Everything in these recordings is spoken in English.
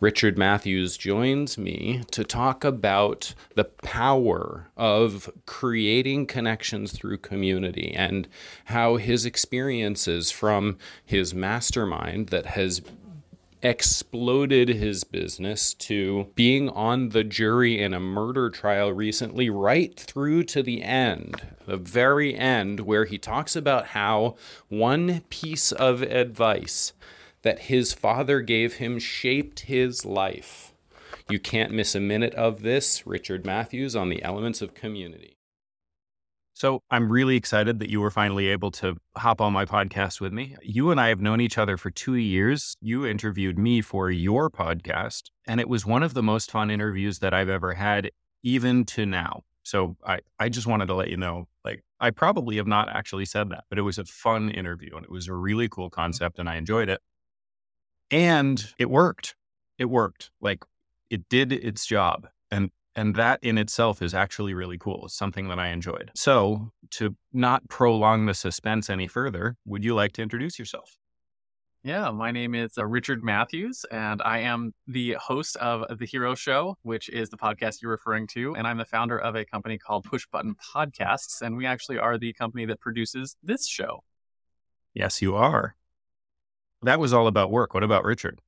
Richard Matthews joins me to talk about the power of creating connections through community and how his experiences from his mastermind that has exploded his business to being on the jury in a murder trial recently, right through to the end, the very end, where he talks about how one piece of advice that his father gave him shaped his life. You can't miss a minute of this. Richard Matthews on the elements of community. So I'm really excited that you were finally able to hop on my podcast with me. You and I have known each other for two years. You interviewed me for your podcast, and it was one of the most fun interviews that I've ever had, even to now. So I, I just wanted to let you know, like, I probably have not actually said that, but it was a fun interview and it was a really cool concept and I enjoyed it. And it worked. It worked. Like it did its job. And and that in itself is actually really cool. It's something that I enjoyed. So, to not prolong the suspense any further, would you like to introduce yourself? Yeah, my name is uh, Richard Matthews, and I am the host of The Hero Show, which is the podcast you're referring to. And I'm the founder of a company called Push Button Podcasts. And we actually are the company that produces this show. Yes, you are. That was all about work. What about Richard?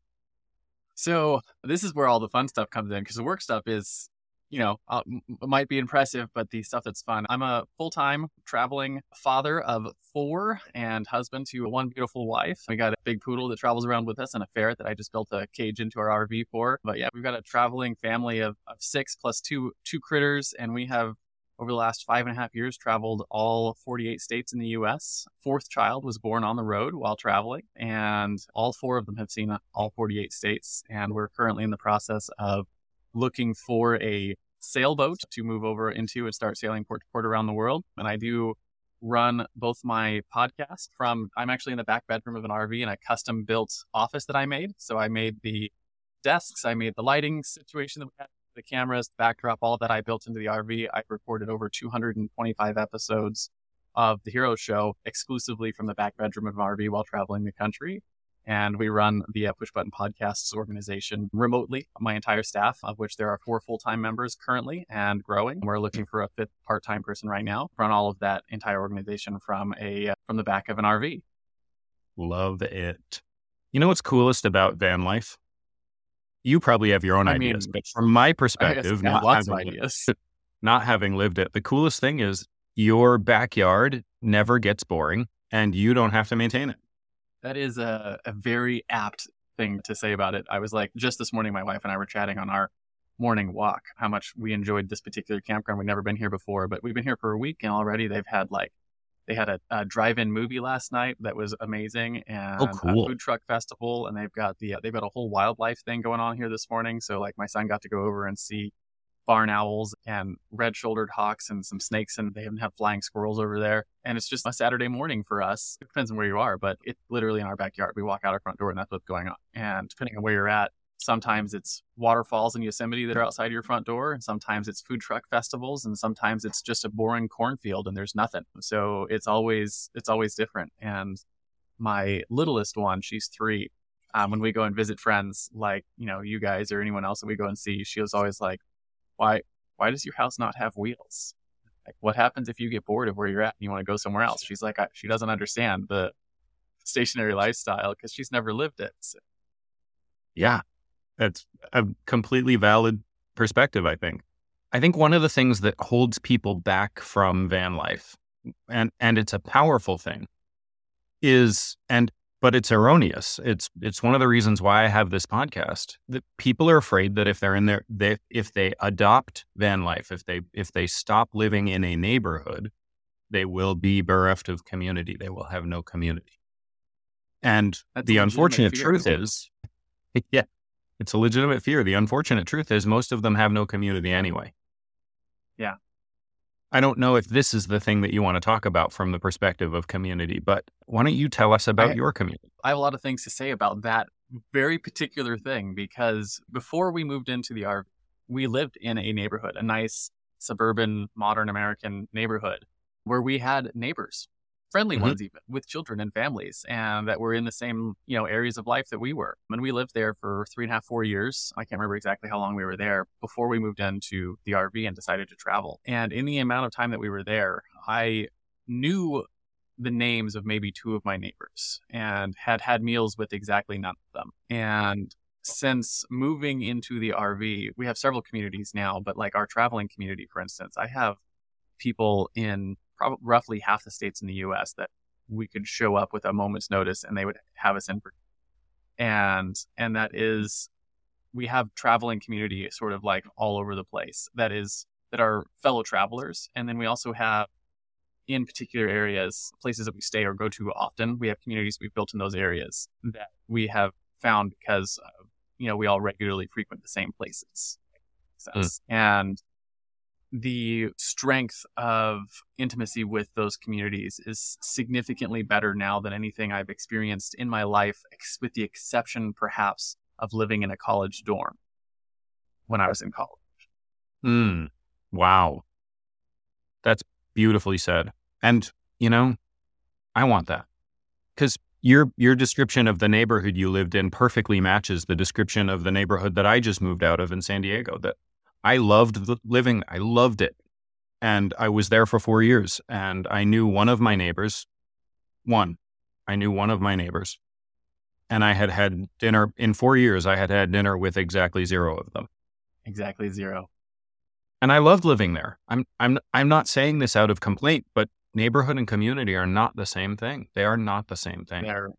So, this is where all the fun stuff comes in because the work stuff is you know, uh, might be impressive, but the stuff that's fun. I'm a full time traveling father of four and husband to one beautiful wife. We got a big poodle that travels around with us and a ferret that I just built a cage into our RV for. But yeah, we've got a traveling family of, of six plus two two critters, and we have over the last five and a half years traveled all 48 states in the US. Fourth child was born on the road while traveling, and all four of them have seen all 48 states. And we're currently in the process of looking for a sailboat to move over into and start sailing port to port around the world. And I do run both my podcast from I'm actually in the back bedroom of an RV in a custom built office that I made. So I made the desks, I made the lighting situation that we had, the cameras, the backdrop, all that I built into the RV. I recorded over 225 episodes of the Hero Show exclusively from the back bedroom of an RV while traveling the country and we run the uh, Push Button Podcasts organization remotely. My entire staff, of which there are four full time members currently and growing. We're looking for a fifth part time person right now. Run all of that entire organization from a uh, from the back of an RV. Love it. You know what's coolest about van life? You probably have your own I ideas, mean, but from my perspective, not having, ideas. not having lived it, the coolest thing is your backyard never gets boring and you don't have to maintain it. That is a, a very apt thing to say about it. I was like, just this morning, my wife and I were chatting on our morning walk how much we enjoyed this particular campground. We've never been here before, but we've been here for a week and already they've had like, they had a, a drive-in movie last night that was amazing oh, and oh, cool. a food truck festival and they've got the they've got a whole wildlife thing going on here this morning so like my son got to go over and see barn owls and red shouldered hawks and some snakes, and they even have flying squirrels over there. And it's just a Saturday morning for us. It depends on where you are, but it's literally in our backyard. We walk out our front door, and that's what's going on. And depending on where you're at, sometimes it's waterfalls in Yosemite that are outside your front door, and sometimes it's food truck festivals, and sometimes it's just a boring cornfield and there's nothing. So it's always it's always different. And my littlest one, she's three. Um, when we go and visit friends like you know you guys or anyone else that we go and see, she was always like, why why does your house not have wheels? Like, what happens if you get bored of where you're at and you want to go somewhere else? She's like, she doesn't understand the stationary lifestyle because she's never lived it. So. Yeah, that's a completely valid perspective. I think. I think one of the things that holds people back from van life, and and it's a powerful thing, is and but it's erroneous. It's it's one of the reasons why I have this podcast. That people are afraid that if they're in there, they, if they adopt van life, if they if they stop living in a neighborhood, they will be bereft of community. They will have no community. And That's the unfortunate truth is, yeah, it's a legitimate fear. The unfortunate truth is most of them have no community anyway. Yeah. I don't know if this is the thing that you want to talk about from the perspective of community, but why don't you tell us about I, your community? I have a lot of things to say about that very particular thing because before we moved into the RV, we lived in a neighborhood, a nice suburban, modern American neighborhood where we had neighbors. Friendly mm-hmm. ones even with children and families and that were in the same you know areas of life that we were. And we lived there for three and a half four years i can't remember exactly how long we were there before we moved into the rv and decided to travel. And in the amount of time that we were there i knew the names of maybe two of my neighbors and had had meals with exactly none of them. And since moving into the rv we have several communities now but like our traveling community for instance i have people in probably roughly half the states in the U.S. that we could show up with a moment's notice and they would have us in. And and that is, we have traveling community sort of like all over the place. That is that are fellow travelers, and then we also have in particular areas, places that we stay or go to often. We have communities we've built in those areas that we have found because uh, you know we all regularly frequent the same places. Mm. And the strength of intimacy with those communities is significantly better now than anything I've experienced in my life, with the exception perhaps of living in a college dorm when I was in college. Hmm. Wow. That's beautifully said. And, you know, I want that. Because your your description of the neighborhood you lived in perfectly matches the description of the neighborhood that I just moved out of in San Diego. That I loved the living. I loved it. And I was there for four years and I knew one of my neighbors. One, I knew one of my neighbors. And I had had dinner in four years. I had had dinner with exactly zero of them. Exactly zero. And I loved living there. I'm, I'm, I'm not saying this out of complaint, but neighborhood and community are not the same thing. They are not the same thing. They're,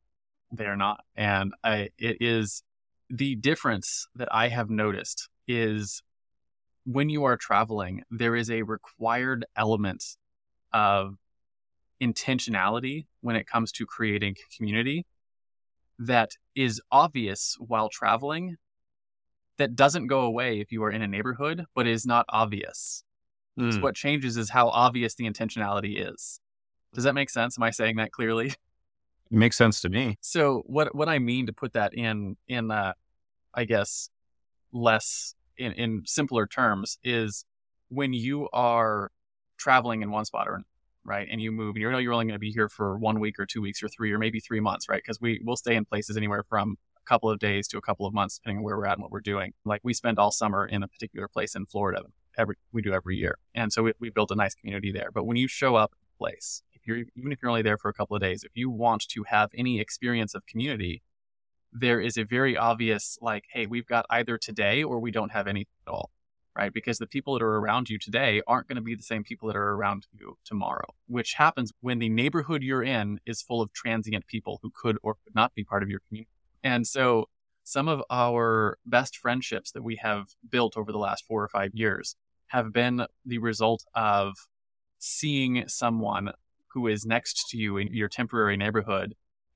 they're not. And I, it is the difference that I have noticed is when you are traveling, there is a required element of intentionality when it comes to creating community that is obvious while traveling that doesn't go away if you are in a neighborhood but is not obvious. Mm. So what changes is how obvious the intentionality is. Does that make sense? Am I saying that clearly? It makes sense to me. So what what I mean to put that in in uh, I guess less in, in simpler terms is when you are traveling in one spot or right and you move and you know you're only going to be here for one week or two weeks or three or maybe three months right? Because we will stay in places anywhere from a couple of days to a couple of months depending on where we're at and what we're doing. Like we spend all summer in a particular place in florida every we do every year. And so we, we built a nice community there. But when you show up in a place if you're even if you're only there for a couple of days if you want to have any experience of community there is a very obvious like, hey, we've got either today or we don't have anything at all, right? Because the people that are around you today aren't going to be the same people that are around you tomorrow, which happens when the neighborhood you're in is full of transient people who could or could not be part of your community. And so some of our best friendships that we have built over the last four or five years have been the result of seeing someone who is next to you in your temporary neighborhood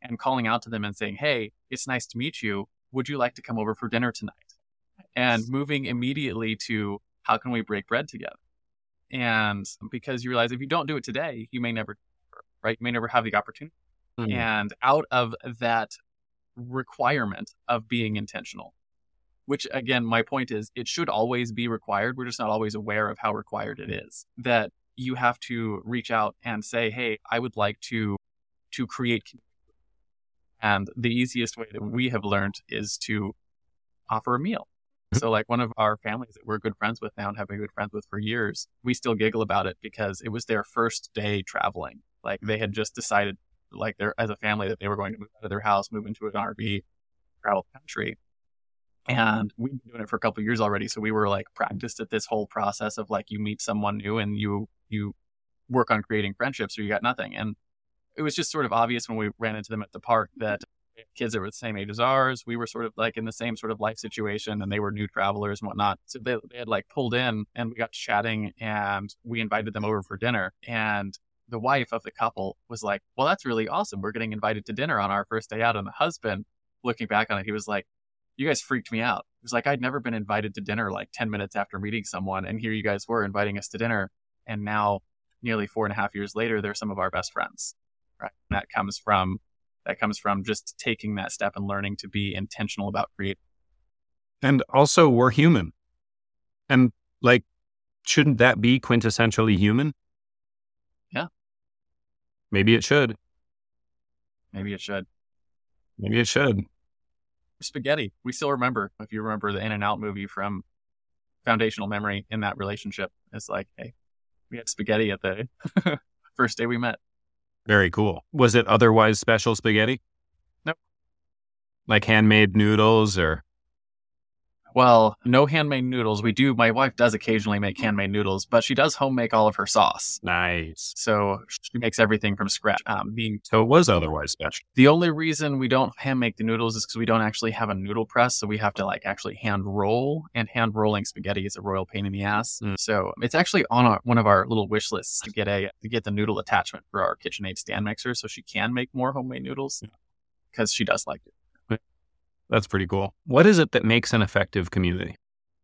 and calling out to them and saying, Hey, it's nice to meet you. Would you like to come over for dinner tonight? And moving immediately to how can we break bread together? And because you realize if you don't do it today, you may never, right? You may never have the opportunity. Mm-hmm. And out of that requirement of being intentional, which again, my point is it should always be required. We're just not always aware of how required it is. That you have to reach out and say, Hey, I would like to to create and the easiest way that we have learned is to offer a meal. Mm-hmm. So, like one of our families that we're good friends with now and have been good friends with for years, we still giggle about it because it was their first day traveling. Like they had just decided, like they're as a family, that they were going to move out of their house, move into an RV, travel the country. And we've been doing it for a couple years already. So we were like practiced at this whole process of like you meet someone new and you you work on creating friendships or you got nothing. And it was just sort of obvious when we ran into them at the park that kids that were the same age as ours. We were sort of like in the same sort of life situation and they were new travelers and whatnot. So they, they had like pulled in and we got chatting and we invited them over for dinner. And the wife of the couple was like, Well, that's really awesome. We're getting invited to dinner on our first day out. And the husband, looking back on it, he was like, You guys freaked me out. It was like, I'd never been invited to dinner like 10 minutes after meeting someone. And here you guys were inviting us to dinner. And now, nearly four and a half years later, they're some of our best friends right? And that comes from that comes from just taking that step and learning to be intentional about creating. And also, we're human, and like, shouldn't that be quintessentially human? Yeah. Maybe it should. Maybe it should. Maybe it should. Spaghetti. We still remember, if you remember the In and Out movie from foundational memory in that relationship. It's like, hey, we had spaghetti at the first day we met. Very cool. Was it otherwise special spaghetti? Nope. Like handmade noodles or well, no handmade noodles. We do. My wife does occasionally make handmade noodles, but she does home make all of her sauce. nice. So she makes everything from scratch. Um, being So it was otherwise special. the only reason we don't hand make the noodles is because we don't actually have a noodle press, so we have to like actually hand roll, and hand rolling spaghetti is a royal pain in the ass. Mm. So it's actually on our, one of our little wish lists to get a to get the noodle attachment for our KitchenAid stand mixer, so she can make more homemade noodles because she does like it. That's pretty cool. What is it that makes an effective community?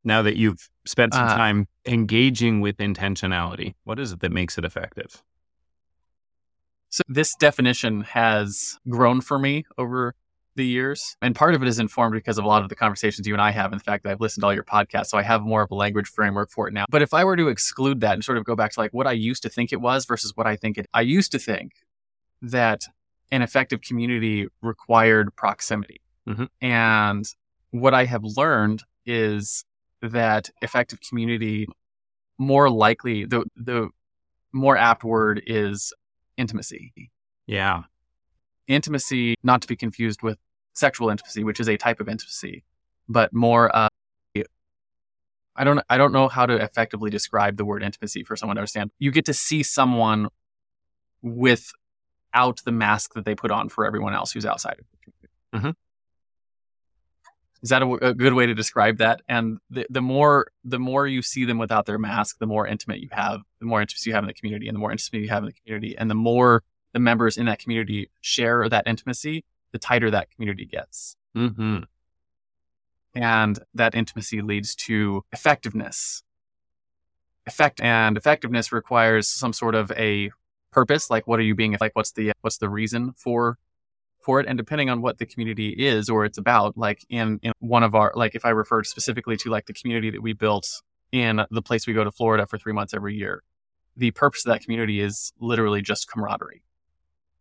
Now that you've spent some Uh, time engaging with intentionality, what is it that makes it effective? So this definition has grown for me over the years. And part of it is informed because of a lot of the conversations you and I have and the fact that I've listened to all your podcasts. So I have more of a language framework for it now. But if I were to exclude that and sort of go back to like what I used to think it was versus what I think it, I used to think that an effective community required proximity. Mhm. And what I have learned is that effective community more likely the the more apt word is intimacy. Yeah. Intimacy, not to be confused with sexual intimacy, which is a type of intimacy, but more uh, I don't I don't know how to effectively describe the word intimacy for someone to understand. You get to see someone without the mask that they put on for everyone else who's outside of the community. Mhm. Is that a good way to describe that? And the, the more the more you see them without their mask, the more intimate you have, the more intimacy you have in the community, and the more intimacy you have in the community, and the more the members in that community share that intimacy, the tighter that community gets. hmm And that intimacy leads to effectiveness. Effect and effectiveness requires some sort of a purpose. Like, what are you being like? What's the what's the reason for for it? And depending on what the community is or it's about, like in in one of our like, if I refer specifically to like the community that we built in the place we go to Florida for three months every year, the purpose of that community is literally just camaraderie,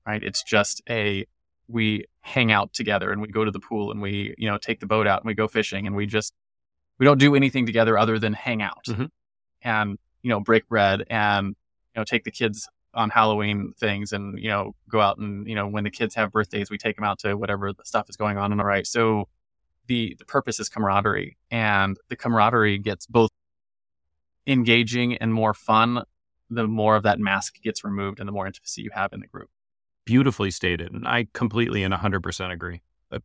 right? It's just a we hang out together and we go to the pool and we you know take the boat out and we go fishing and we just we don't do anything together other than hang out Mhm. and you know break bread and you know take the kids on Halloween things and you know go out and you know when the kids have birthdays we take them out to whatever the stuff is going on and all right so the the purpose is camaraderie and the camaraderie gets both engaging and more fun the more of that mask gets removed and the more intimacy you have in the group Beautifully stated. And I completely and 100% agree. That,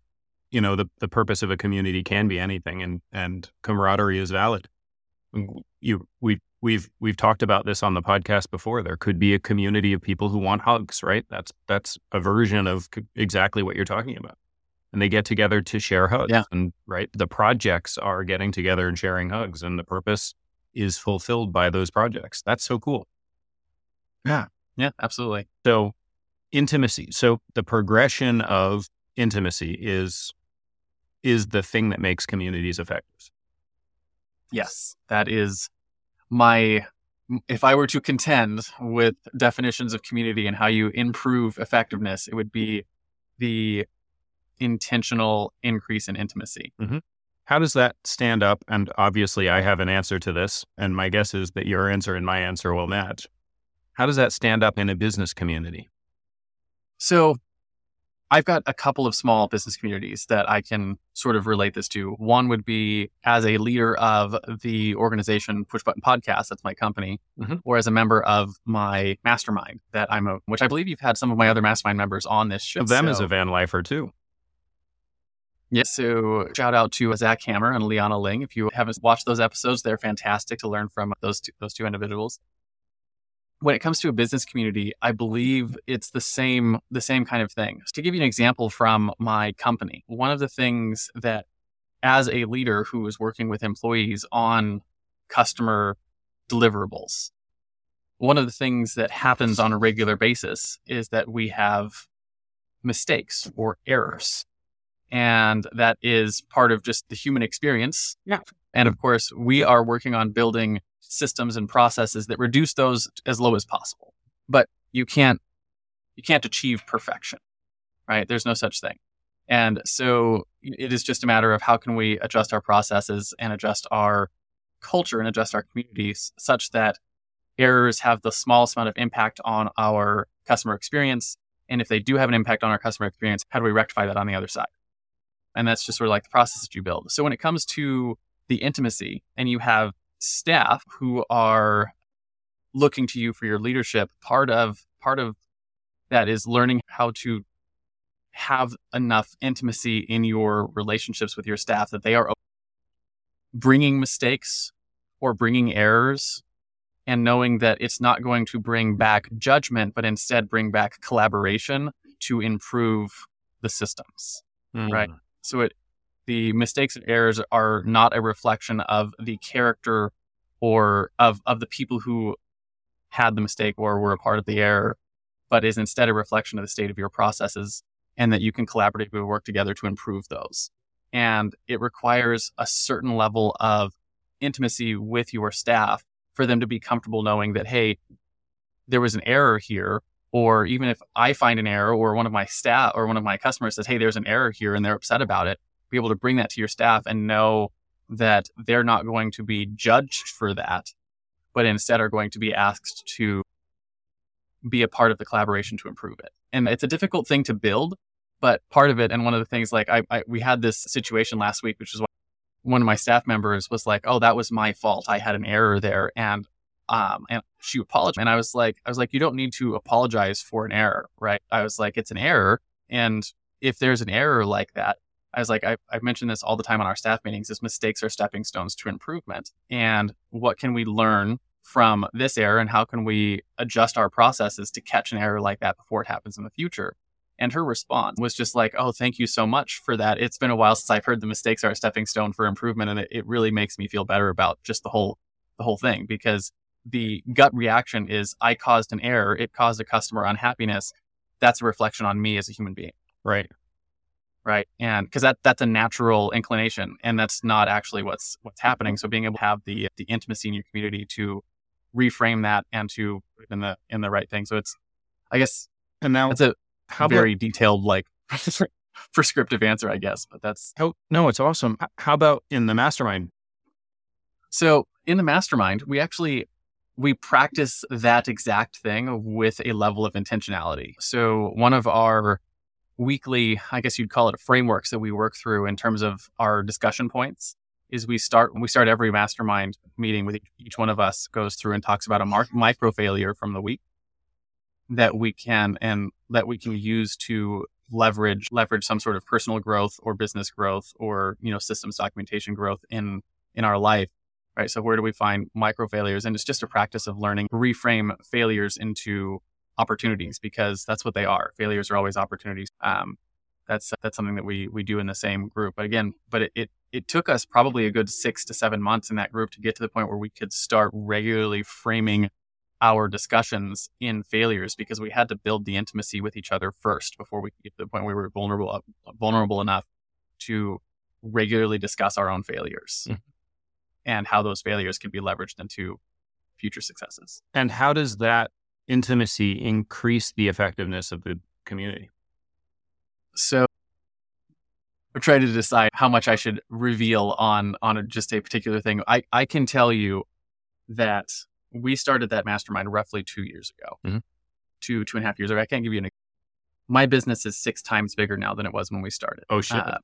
you know, the, the purpose of a community can be anything and, and camaraderie is valid. You, we, we've, we've talked about this on the podcast before. There could be a community of people who want hugs, right? That's, that's a version of exactly what you're talking about. And they get together to share hugs. Yeah. And right, the projects are getting together and sharing hugs, and the purpose is fulfilled by those projects. That's so cool. Yeah, yeah absolutely So, intimacy. So, the progression of intimacy is is the thing that makes communities effective. Yes, that is my. If I were to contend with definitions of community and how you improve effectiveness, it would be the intentional increase in intimacy. Mm-hmm. How does that stand up? And obviously, I have an answer to this, and my guess is that your answer and my answer will match. How does that stand up in a business community? So I've got a couple of small business communities that I can sort of relate this to. One would be as a leader of the organization Push Button Podcast, that's my company, Mhm. or as a member of my mastermind that I'm a, which I believe you've had some of my other mastermind members on this show. Them as So- a van lifer too. Yes. So shout out to Zach Hammer and Liana Ling. If you haven't watched those episodes, they're fantastic to learn from those two, those two individuals. When it comes to a business community, I believe it's the same the same kind of thing. To give you an example from my company, one of the things that as a leader who is working with employees on customer deliverables, one of the things that happens on a regular basis is that we have mistakes or errors and that is part of just the human experience. Yeah. And of course, we are working on building systems and processes that reduce those as low as possible. But you can't you can't achieve perfection, right? There's no such thing. And so it is just a matter of how can we adjust our processes and adjust our culture and adjust our communities such that errors have the smallest amount of impact on our customer experience. And if they do have an impact on our customer experience, how do we rectify that on the other side? And that's just sort of like the process that you build. So when it comes to the intimacy and you have staff who are looking to you for your leadership, part of part of that is learning how to have enough intimacy in your relationships with your staff that they are bringing mistakes or bringing errors and knowing that it's not going to bring back judgment, but instead bring back collaboration to improve the systems. Mm. Right. So it, the mistakes and errors are not a reflection of the character or of, of the people who had the mistake or were a part of the error, but is instead a reflection of the state of your processes and that you can collaboratively work together to improve those. And it requires a certain level of intimacy with your staff for them to be comfortable knowing that, hey, there was an error here. Or even if I find an error or one of my staff or one of my customers says, hey, there's an error here and they're upset about it, be able to bring that to your staff and know that they're not going to be judged for that, but instead are going to be asked to be a part of the collaboration to improve it. And it's a difficult thing to build, but part of it, and one of the things, like I, I we had this situation last week, which is why one of my staff members was like, "Oh, that was my fault. I had an error there," and um, and she apologized. And I was like, I was like, you don't need to apologize for an error, right? I was like, it's an error, and if there's an error like that, I was like, I, I've mentioned this all the time on our staff meetings. Is mistakes are stepping stones to improvement, and what can we learn from this error, and how can we adjust our processes to catch an error like that before it happens in the future? And her response was just like, Oh, thank you so much for that. It's been a while since I've heard the mistakes are a stepping stone for improvement. And it, it really makes me feel better about just the whole, the whole thing because the gut reaction is I caused an error. It caused a customer unhappiness. That's a reflection on me as a human being. Right. Right. And because that, that's a natural inclination and that's not actually what's, what's happening. So being able to have the, the intimacy in your community to reframe that and to in the, in the right thing. So it's, I guess, and now it's a, how very about, detailed, like prescriptive answer, I guess. But that's how, no, it's awesome. How about in the mastermind? So in the mastermind, we actually we practice that exact thing with a level of intentionality. So one of our weekly, I guess you'd call it frameworks that we work through in terms of our discussion points is we start we start every mastermind meeting with each, one of us goes through and talks about a mar- micro failure from the week that we can and that we can use to leverage leverage some sort of personal growth or business growth or you know systems documentation growth in in our life right? So where do we find micro failures? And it's just a practice of learning reframe failures into opportunities because that's what they are failures are always opportunities um, that's that's something that we we do in the same group but again but it, it it took us probably a good six to seven months in that group to get to the point where we could start regularly framing our discussions in failures because we had to build the intimacy with each other first before we could get to the point where we were vulnerable vulnerable enough to regularly discuss our own failures mm-hmm. and how those failures can be leveraged into future successes. And how does that intimacy increase the effectiveness of the community? So I'm trying to decide how much I should reveal on on a, just a particular thing. I, I can tell you that we started that mastermind roughly two years ago, mm-hmm. two two and a half years ago. I can't give you an. My business is six times bigger now than it was when we started. Oh shit! Uh,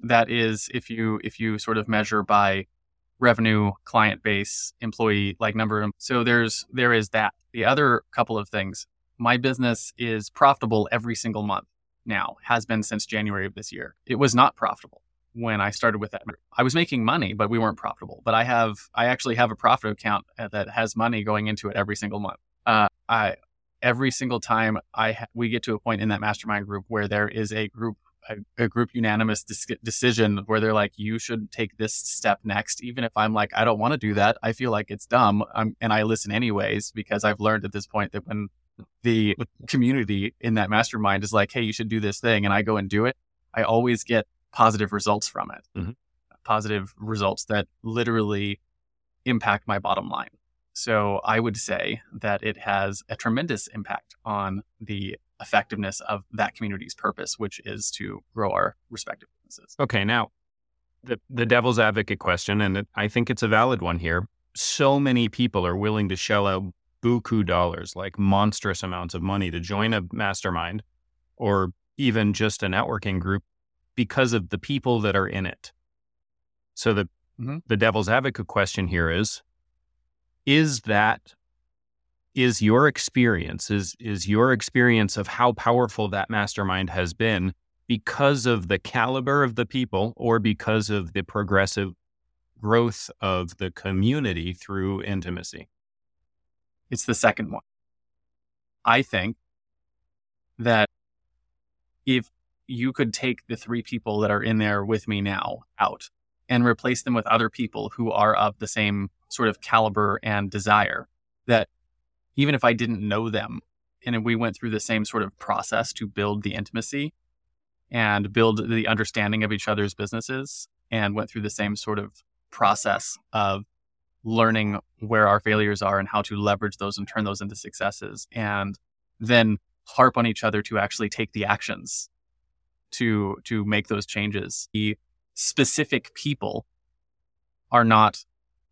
that is if you if you sort of measure by revenue, client base, employee like number. So there's there is that. The other couple of things. My business is profitable every single month now. Has been since January of this year. It was not profitable when I started with that. I was making money, but we weren't profitable. But I have, I actually have a profit account uh, that has money going into it every single month. Uh, I, every single time I, ha- we get to a point in that mastermind group where there is a group, a, a group unanimous dis- decision where they're like, you should take this step next. Even if I'm like, I don't want to do that. I feel like it's dumb. I'm, and I listen anyways, because I've learned at this point that when the community in that mastermind is like, Hey, you should do this thing. And I go and do it. I always get positive results from it, mm-hmm. positive results that literally impact my bottom line. So I would say that it has a tremendous impact on the effectiveness of that community's purpose, which is to grow our respective businesses. Okay, now the the devil's advocate question, and it, I think it's a valid one here. So many people are willing to shell out buku dollars, like monstrous amounts of money, to join a mastermind or even just a networking group because of the people that are in it. So the mm-hmm. the devil's advocate question here is is that is your experience is is your experience of how powerful that mastermind has been because of the caliber of the people or because of the progressive growth of the community through intimacy? It's the second one. I think that if you could take the three people that are in there with me now out and replace them with other people who are of the same sort of caliber and desire that even if I didn't know them. And we went through the same sort of process to build the intimacy and build the understanding of each other's businesses and went through the same sort of process of learning where our failures are and how to leverage those and turn those into successes and then harp on each other to actually take the actions to to make those changes. The specific people are not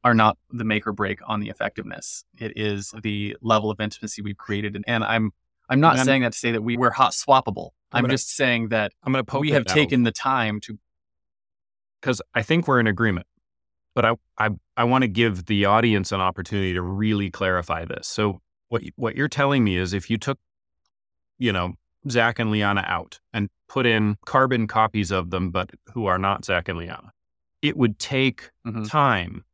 are not the make or break on the effectiveness. It is the level of intimacy we've created. And I'm I'm not and saying that to say that we we're hot swappable. I'm, I'm gonna, just saying that I'm to we have taken the time to because I think we're in agreement. But I I I want to give the audience an opportunity to really clarify this. So what what you're telling me is if you took, you know, Zach and Liana out and put in carbon copies of them, but who are not Zach and Liana, it would take mm-hmm. time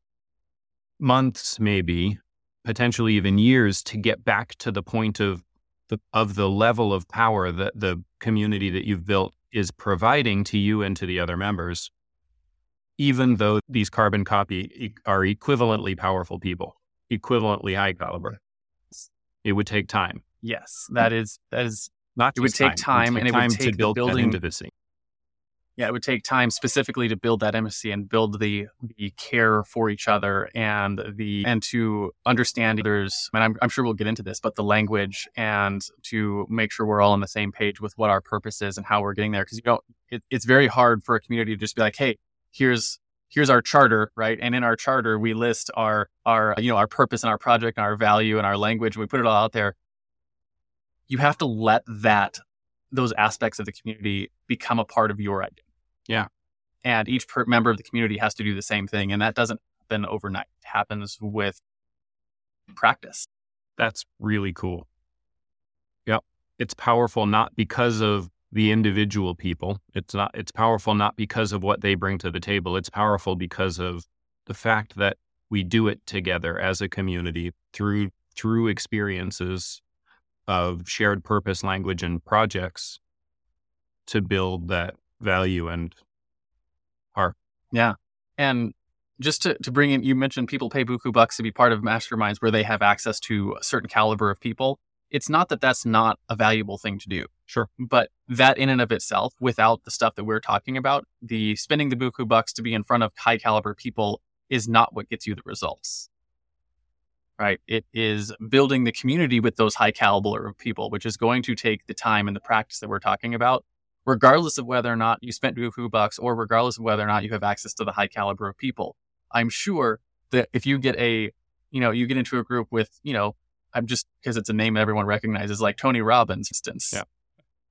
months, maybe potentially even years to get back to the point of the, of the level of power that the community that you've built is providing to you and to the other members, even though these carbon copy are equivalently powerful people, equivalently high caliber. It would take time. Yes, that is that is not. It would take time, it would take and time it would take to build building intimacy yeah, it would take time specifically to build that intimacy and build the the care for each other and the and to understand others. And I'm, I'm sure we'll get into this, but the language and to make sure we're all on the same page with what our purpose is and how we're getting there. Because you know, it, it's very hard for a community to just be like, hey, here's here's our charter, right? And in our charter, we list our our you know our purpose and our project and our value and our language. And we put it all out there. You have to let that those aspects of the community become a part of your identity yeah. And each per- member of the community has to do the same thing. And that doesn't happen overnight, it happens with practice. That's really cool. Yep. It's powerful not because of the individual people. It's not it's powerful not because of what they bring to the table. It's powerful because of the fact that we do it together as a community through through experiences of shared purpose, language, and projects to build that value and are. Yeah. And just to, to bring in, you mentioned people pay buku bucks to be part of masterminds where they have access to a certain caliber of people. It's not that that's not a valuable thing to do. Sure. But that in and of itself, without the stuff that we're talking about, the spending the buku bucks to be in front of high caliber people is not what gets you the results. Right. It is building the community with those high caliber of people, which is going to take the time and the practice that we're talking about regardless of whether or not you spent buku bucks or regardless of whether or not you have access to the high caliber of people. I'm sure that if you get a, you know, you get into a group with, you know, I'm just because it's a name everyone recognizes, like Tony Robbins, instance. Yeah.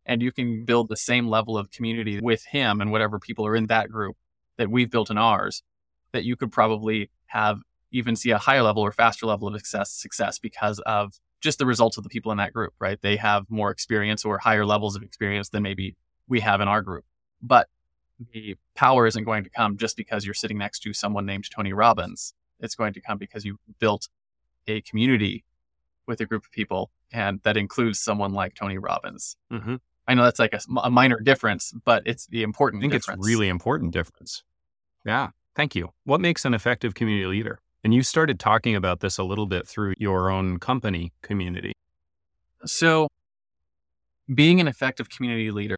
And you can build the same level of community with him and whatever people are in that group that we've built in ours, that you could probably have even see a higher level or faster level of success success because of just the results of the people in that group, right? They have more experience or higher levels of experience than maybe we have in our group. But the power isn't going to come just because you're sitting next to someone named Tony Robbins. It's going to come because you built a community with a group of people, and that includes someone like Tony Robbins. Mm-hmm. I know that's like a, a, minor difference, but it's the important. I think difference. it's really important difference. Yeah, thank you. What makes an effective community leader? And you started talking about this a little bit through your own company community. So, being an effective community leader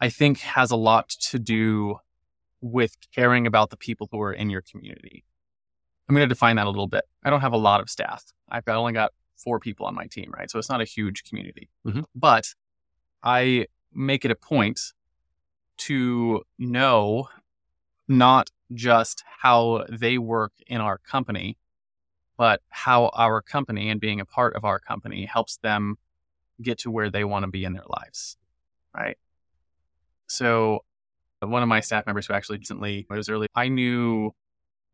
I think has a lot to do with caring about the people who are in your community. I'm going to define that a little bit. I don't have a lot of staff. I've got only got four people on my team, right? So it's not a huge community. Mm-hmm. But I make it a point to know not just how they work in our company, but how our company and being a part of our company helps them get to where they want to be in their lives. Right. So, one of my staff members who actually recently, it was early, I knew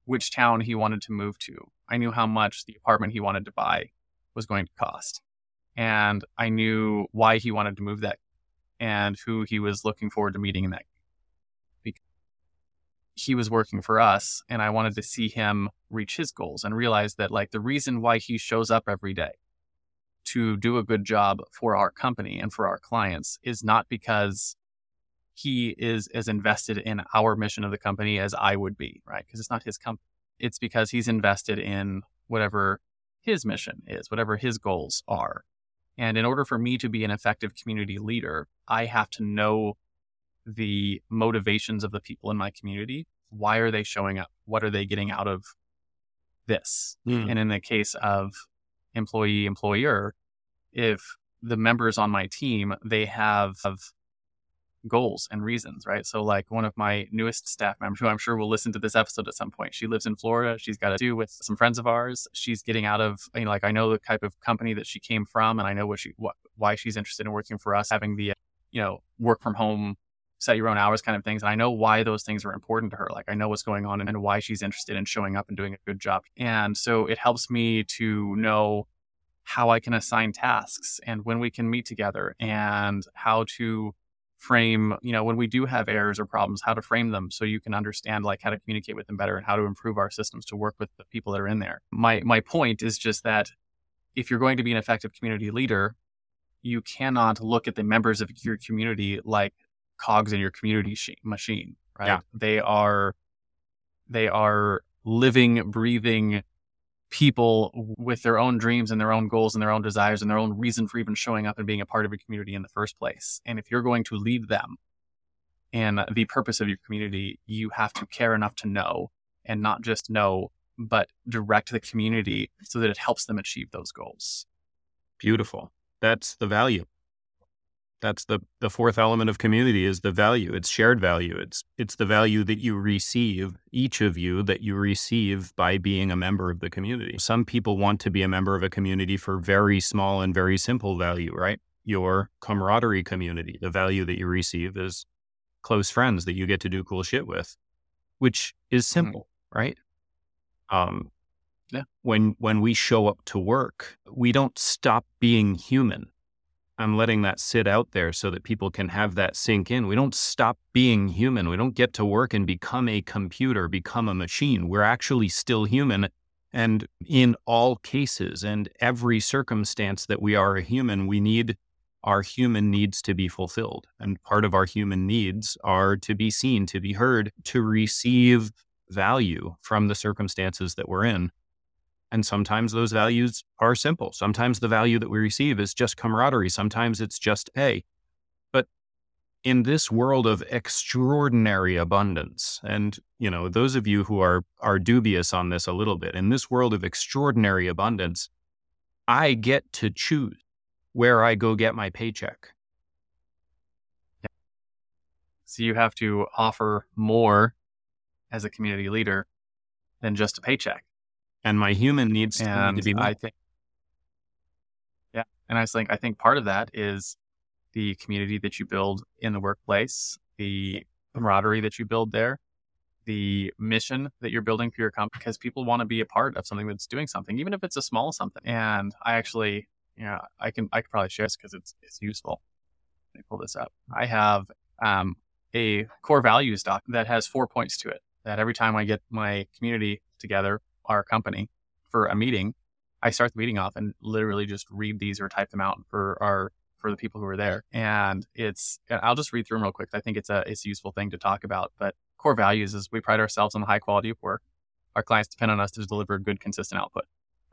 which town he wanted to move to. I knew how much the apartment he wanted to buy was going to cost. And I knew why he wanted to move that and who he was looking forward to meeting in that. He was working for us, and I wanted to see him reach his goals and realize that, like, the reason why he shows up every day to do a good job for our company and for our clients is not because he is as invested in our mission of the company as I would be, right? Because it's not his company. It's because he's invested in whatever his mission is, whatever his goals are. And in order for me to be an effective community leader, I have to know the motivations of the people in my community. Why are they showing up? What are they getting out of this? Mm. And in the case of employee employer, if the members on my team, they have, have goals and reasons, right? So, like one of my newest staff members, who I'm sure will listen to this episode at some point, she lives in Florida. She's got to do with some friends of ours. She's getting out of, you know, like I know the type of company that she came from, and I know what she, what, why she's interested in working for us, having the, you know, work from home, set your own hours kind of things. And I know why those things are important to her. Like I know what's going on and why she's interested in showing up and doing a good job. And so it helps me to know how I can assign tasks and when we can meet together and how to frame, you know, when we do have errors or problems, how to frame them so you can understand like how to communicate with them better and how to improve our systems to work with the people that are in there. My my point is just that if you're going to be an effective community leader, you cannot look at the members of your community like cogs in your community machine, right? Yeah. They are they are living, breathing people with their own dreams and their own goals and their own desires and their own reason for even showing up and being a part of a community in the first place. And if you're going to lead them in the purpose of your community, you have to care enough to know and not just know, but direct the community so that it helps them achieve those goals. Beautiful. That's the value that's the the fourth element of community is the value. It's shared value. It's it's the value that you receive each of you that you receive by being a member of the community. Some people want to be a member of a community for very small and very simple value right? Your camaraderie community the value that you receive is close friends that you get to do cool shit with which is Mm-hmm. simple right? Um yeah. when when we show up to work we don't stop being human I'm letting that sit out there so that people can have that sink in. We don't stop being human. We don't get to work and become a computer, become a machine. We're actually still human. And in all cases and every circumstance that we are a human, we need our human needs to be fulfilled. And part of our human needs are to be seen, to be heard, to receive value from the circumstances that we're in. And sometimes those values are simple. Sometimes the value that we receive is just camaraderie. Sometimes it's just pay. But in this world of extraordinary abundance, and you know, those of you who are are dubious on this a little bit, in this world of extraordinary abundance, I get to choose where I go get my paycheck. So you have to offer more as a community leader than just a paycheck and my human needs and to be met. I think, yeah, and I was like, I think part of that is the community that you build in the workplace, the camaraderie that you build there, the mission that you're building for your company, because people want to be a part of something that's doing something, even if it's a small something. And I actually, you know, I can I can probably share this because it's it's useful. Let me pull this up. I have um, a core values doc that has four points to it. That every time I get my community together, our company for a meeting, I start the meeting off and literally just read these or type them out for our for the people who are there. And it's I'll just read through them real quick. I think it's a it's a useful thing to talk about. But core values is we pride ourselves on the high quality of work. Our clients depend on us to deliver good, consistent output.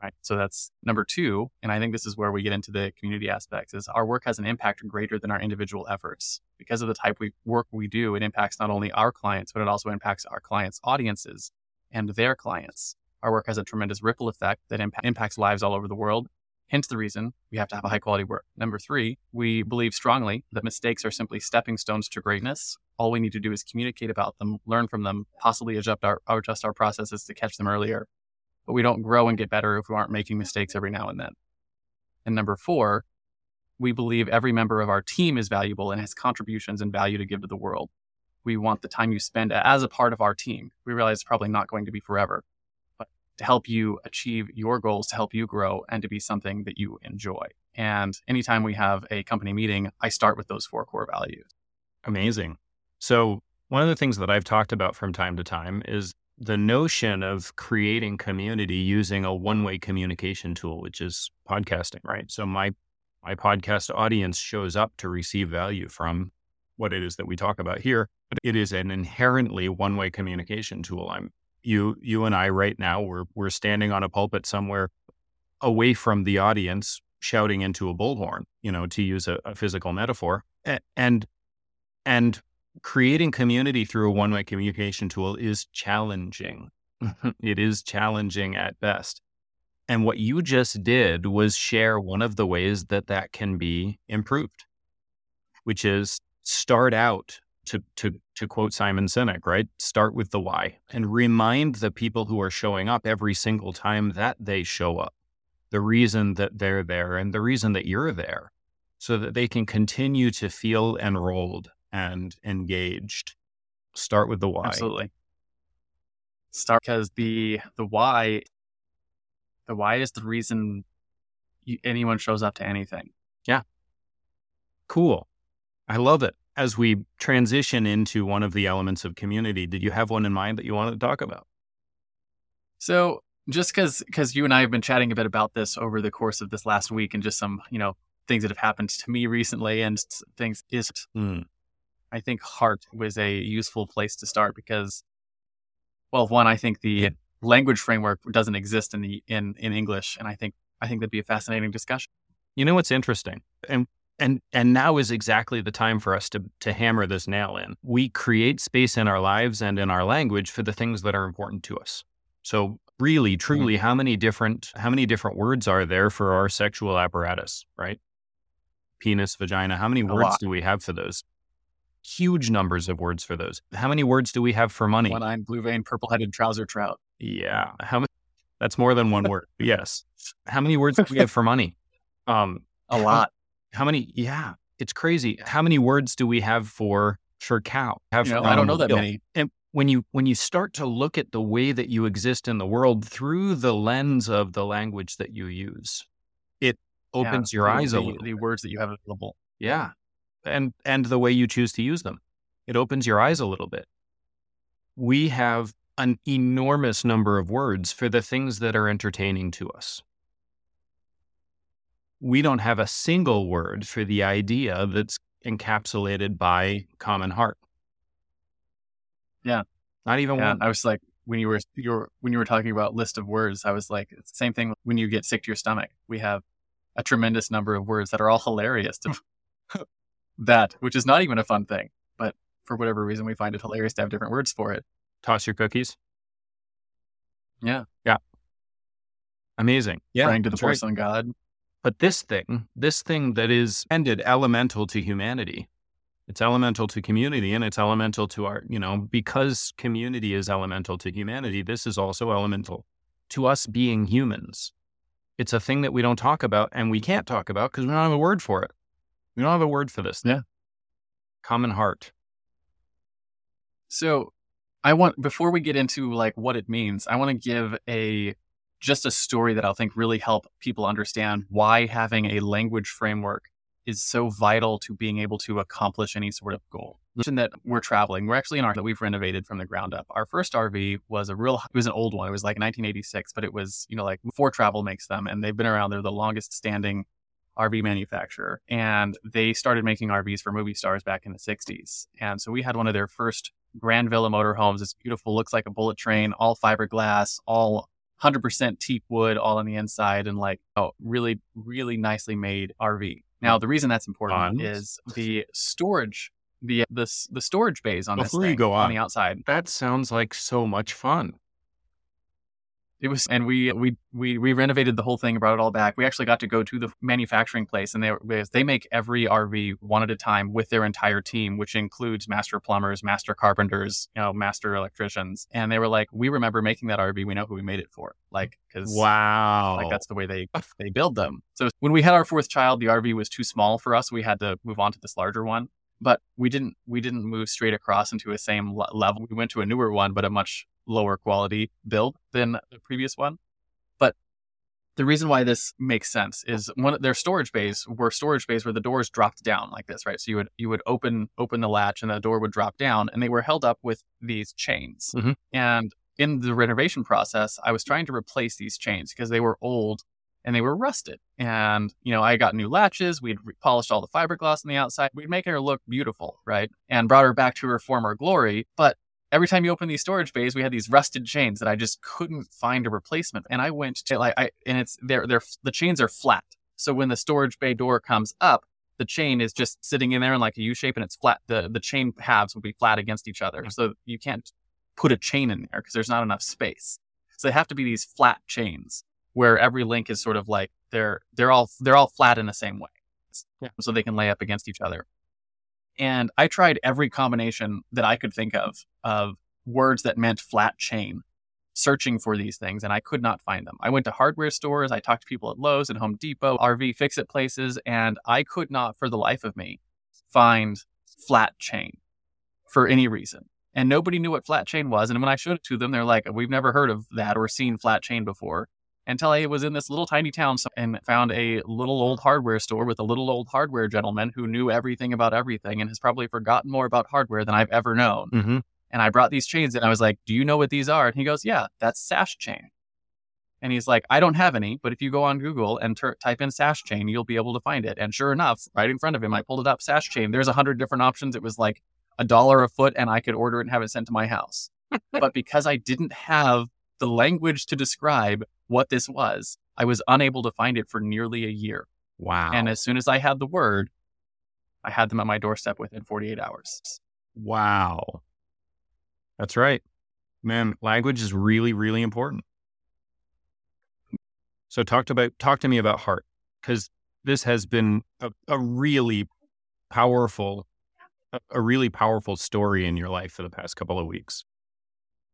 Right. So that's number two. And I think this is where we get into the community aspects is our work has an impact greater than our individual efforts. Because of the type of work we do, it impacts not only our clients, but it also impacts our clients' audiences and their clients Our work has a tremendous ripple effect that imp- impacts lives all over the world. Hence the reason we have to have a high quality work. Number three, we believe strongly that mistakes are simply stepping stones to greatness. All we need to do is communicate about them, learn from them, possibly adjust our, adjust our processes to catch them earlier. But we don't grow and get better if we aren't making mistakes every now and then. And number four, we believe every member of our team is valuable and has contributions and value to give to the world. We want the time you spend as a part of our team. We realize it's probably not going to be forever to help you achieve your goals, to help you grow, and to be something that you enjoy. And anytime we have a company meeting, I start with those four core values. Amazing. So, one of the things that I've talked about from time to time is the notion of creating community using a one-way communication tool, which is podcasting, right? So my my podcast audience shows up to receive value from what it is that we talk about here, but it is an inherently one-way communication tool. I'm you you and I right now we're we're standing on a pulpit somewhere away from the audience shouting into a bullhorn, you know, to use a, a physical metaphor. And and creating community through a one-way communication tool is challenging. it is challenging at best. And what you just did was share one of the ways that that can be improved, which is start out to to to quote Simon Sinek, right? Start with the why and remind the people who are showing up every single time that they show up, the reason that they're there and the reason that you're there, so that they can continue to feel enrolled and engaged. Start with the why. Absolutely. Start because the the why the why is the reason you, anyone shows up to anything. Yeah. Cool. I love it as we transition into one of the elements of community, did you have one in mind that you wanted to talk about? So, just because because you and I have been chatting a bit about this over the course of this last week, and just some you know things that have happened to me recently, and things is, mm. I think heart was a useful place to start because, well, one, I think the language framework doesn't exist in the in in English, and I think I think that'd be a fascinating discussion. You know what's interesting, and and and now is exactly the time for us to to hammer this nail in. We create space in our lives and in our language for the things that are important to us. So really truly mm-hmm. how many different how many different words are there for our sexual apparatus, right? Penis, vagina, how many A words lot. do we have for those? Huge numbers of words for those. How many words do we have for money? One-eyed, blue-veined, purple-headed trouser trout. Yeah. How many that's more than one word. Yes. How many words do we have for money? Um, a lot. How many? Yeah, it's crazy. How many words do we have for for cow? Have you know, I don't um, know that many. And when you when you start to look at the way that you exist in the world through the lens of the language that you use, it opens yeah, your eyes the, a little. The words that you have available. Yeah, and and the way you choose to use them, it opens your eyes a little bit. We have an enormous number of words for the things that are entertaining to us we don't have a single word for the idea that's encapsulated by common heart. Yeah. Not even yeah, one. I was like, when you were you were when you were talking about list of words, I was like, it's the same thing when you get sick to your stomach. We have a tremendous number of words that are all hilarious to that, which is not even a fun thing. But for whatever reason we find it hilarious to have different words for it. Toss your cookies. Yeah. Yeah. Amazing. Yeah. Praying to the porcelain right. god. But this thing, mm. this thing that is ended elemental to humanity, it's elemental to community and it's elemental to our, you know, because community is elemental to humanity, this is also elemental to us being humans. It's a thing that we don't talk about and we can't talk about because we don't have a word for it. We don't have a word for this. Yeah. Common heart. So I want, before we get into like what it means, I want to give a just a story that I'll think really help people understand why having a language framework is so vital to being able to accomplish any sort of goal. Mention that we're traveling. We're actually in our that we've renovated from the ground up. Our first RV was a real it was an old one. It was like 1986, but it was, you know, like Foretravel makes them and they've been around. They're the longest standing RV manufacturer. And they started making RVs for movie stars back in the 60s. And so we had one of their first Grand Villa motorhomes. It's beautiful, looks like a bullet train, all fiberglass, all 100% teak wood all on the inside and like oh really really nicely made RV. Now the reason that's important is the storage the uh, the the storage bays on Before this you go on, on the outside. That sounds like so much fun. It was, and we we we we renovated the whole thing, brought it all back. We actually got to go to the manufacturing place, and they they make every RV one at a time with their entire team, which includes master plumbers, master carpenters, you know, master electricians. And they were like, "We remember making that RV. We know who we made it for." Like, because wow, like that's the way they they build them. So when we had our fourth child, the RV was too small for us. We had to move on to this larger one but we didn't we didn't move straight across into a same level. We went to a newer one, but a much lower quality build than the previous one. But the reason why this makes sense is one of their storage bays were storage bays where the doors dropped down like this, right? So you would you would open open the latch and the door would drop down, and they were held up with these chains. Mm-hmm. And in the renovation process, I was trying to replace these chains because they were old and they were rusted. And, you know, I got new latches. We'd re- polished all the fiberglass on the outside. We'd make her look beautiful, right? And brought her back to her former glory. But every time you open these storage bays, we had these rusted chains that I just couldn't find a replacement. And I went to like, I, and it's, they're, they're, the chains are flat. So when the storage bay door comes up, the chain is just sitting in there in like a U shape and it's flat. The, the chain halves will be flat against each other. So you can't put a chain in there because there's not enough space. So they have to be these flat chains where every link is sort of like they're they're all they're all flat in the same way, yeah. so they can lay up against each other. And I tried every combination that I could think of of words that meant flat chain, searching for these things, and I could not find them. I went to hardware stores, I talked to people at Lowe's and Home Depot, RV fix it places, and I could not, for the life of me, find flat chain for any reason. And nobody knew what flat chain was. And when I showed it to them, they're like, "We've never heard of that or seen flat chain before." Until I was in this little tiny town and found a little old hardware store with a little old hardware gentleman who knew everything about everything and has probably forgotten more about hardware than I've ever known. Mm-hmm. And I brought these chains and I was like, Do you know what these are? And he goes, Yeah, that's sash chain. And he's like, I don't have any, but if you go on Google and ter- type in sash chain, you'll be able to find it. And sure enough, right in front of him, I pulled it up, sash chain. There's a hundred different options. It was like a dollar a foot, and I could order it and have it sent to my house. but because I didn't have the language to describe what this was, I was unable to find it for nearly a year. Wow. And as soon as I had the word, I had them at my doorstep within 48 hours. Wow. That's right. Man, language is really, really important. So talk to about talk to me about heart because this has been a, a really powerful, a, a really powerful story in your life for the past couple of weeks.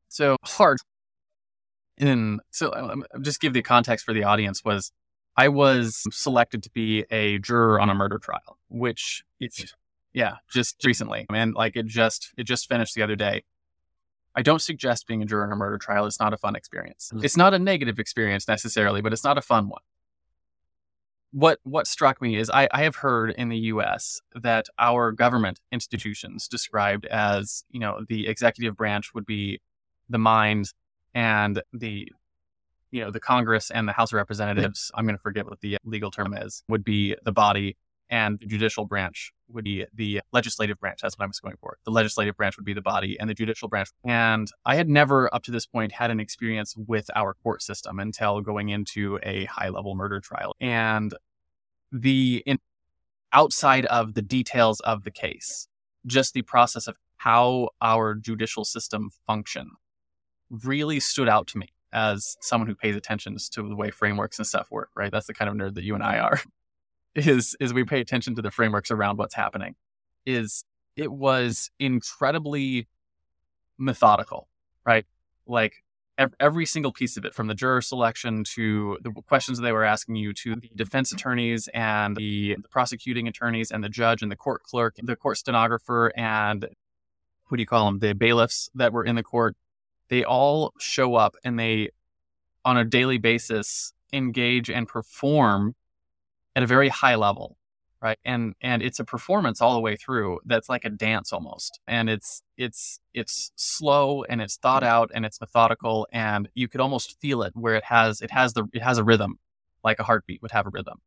So heart in so um, just give the context for the audience was I was selected to be a juror on a murder trial, which it's yeah, just recently. And like it just it just finished the other day. I don't suggest being a juror in a murder trial. It's not a fun experience. Mm-hmm. It's not a negative experience necessarily, but it's not a fun one. What what struck me is I, I have heard in the US that our government institutions described as, you know, the executive branch would be the mind and the you know the Congress and the House of Representatives. I'm going to forget what the legal term is. Would be the body, and the judicial branch would be the legislative branch. That's what I was going for. The legislative branch would be the body, and the judicial branch. And I had never, up to this point, had an experience with our court system until going into a high level murder trial. And the in, outside of the details of the case, just the process of how our judicial system function really stood out to me as someone who pays attention to the way frameworks and stuff work, right? That's the kind of nerd that you and I are. is is we pay attention to the frameworks around what's happening. Is it was incredibly methodical, right? Like every single piece of it, from the juror selection to the questions they were asking you, to the defense attorneys and the, the prosecuting attorneys and the judge and the court clerk, the court stenographer, and what do you call them? The bailiffs that were in the court they all show up and they, on a daily basis, engage and perform at a very high level right? And and it's a performance all the way through that's like a dance almost. And it's it's it's slow and it's thought mm-hmm. out and it's methodical and you could almost feel it where it has it has the it has a rhythm like a heartbeat would have a rhythm.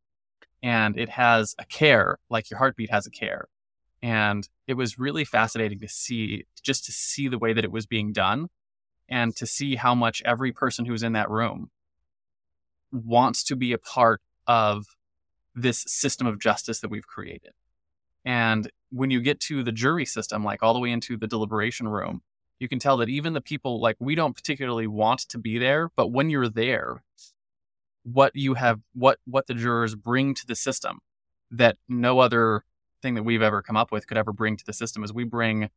And it has a care like your heartbeat has a care. And it was really fascinating to see just to see the way that it was being done and to see how much every person who's in that room wants to be a part of this system of justice that we've created. And when you get to the jury system, like all the way into the deliberation room, you can tell that even the people like we don't particularly want to be there, but when you're there, what you have what what the jurors bring to the system that no other thing that we've ever come up with could ever bring to the system is we bring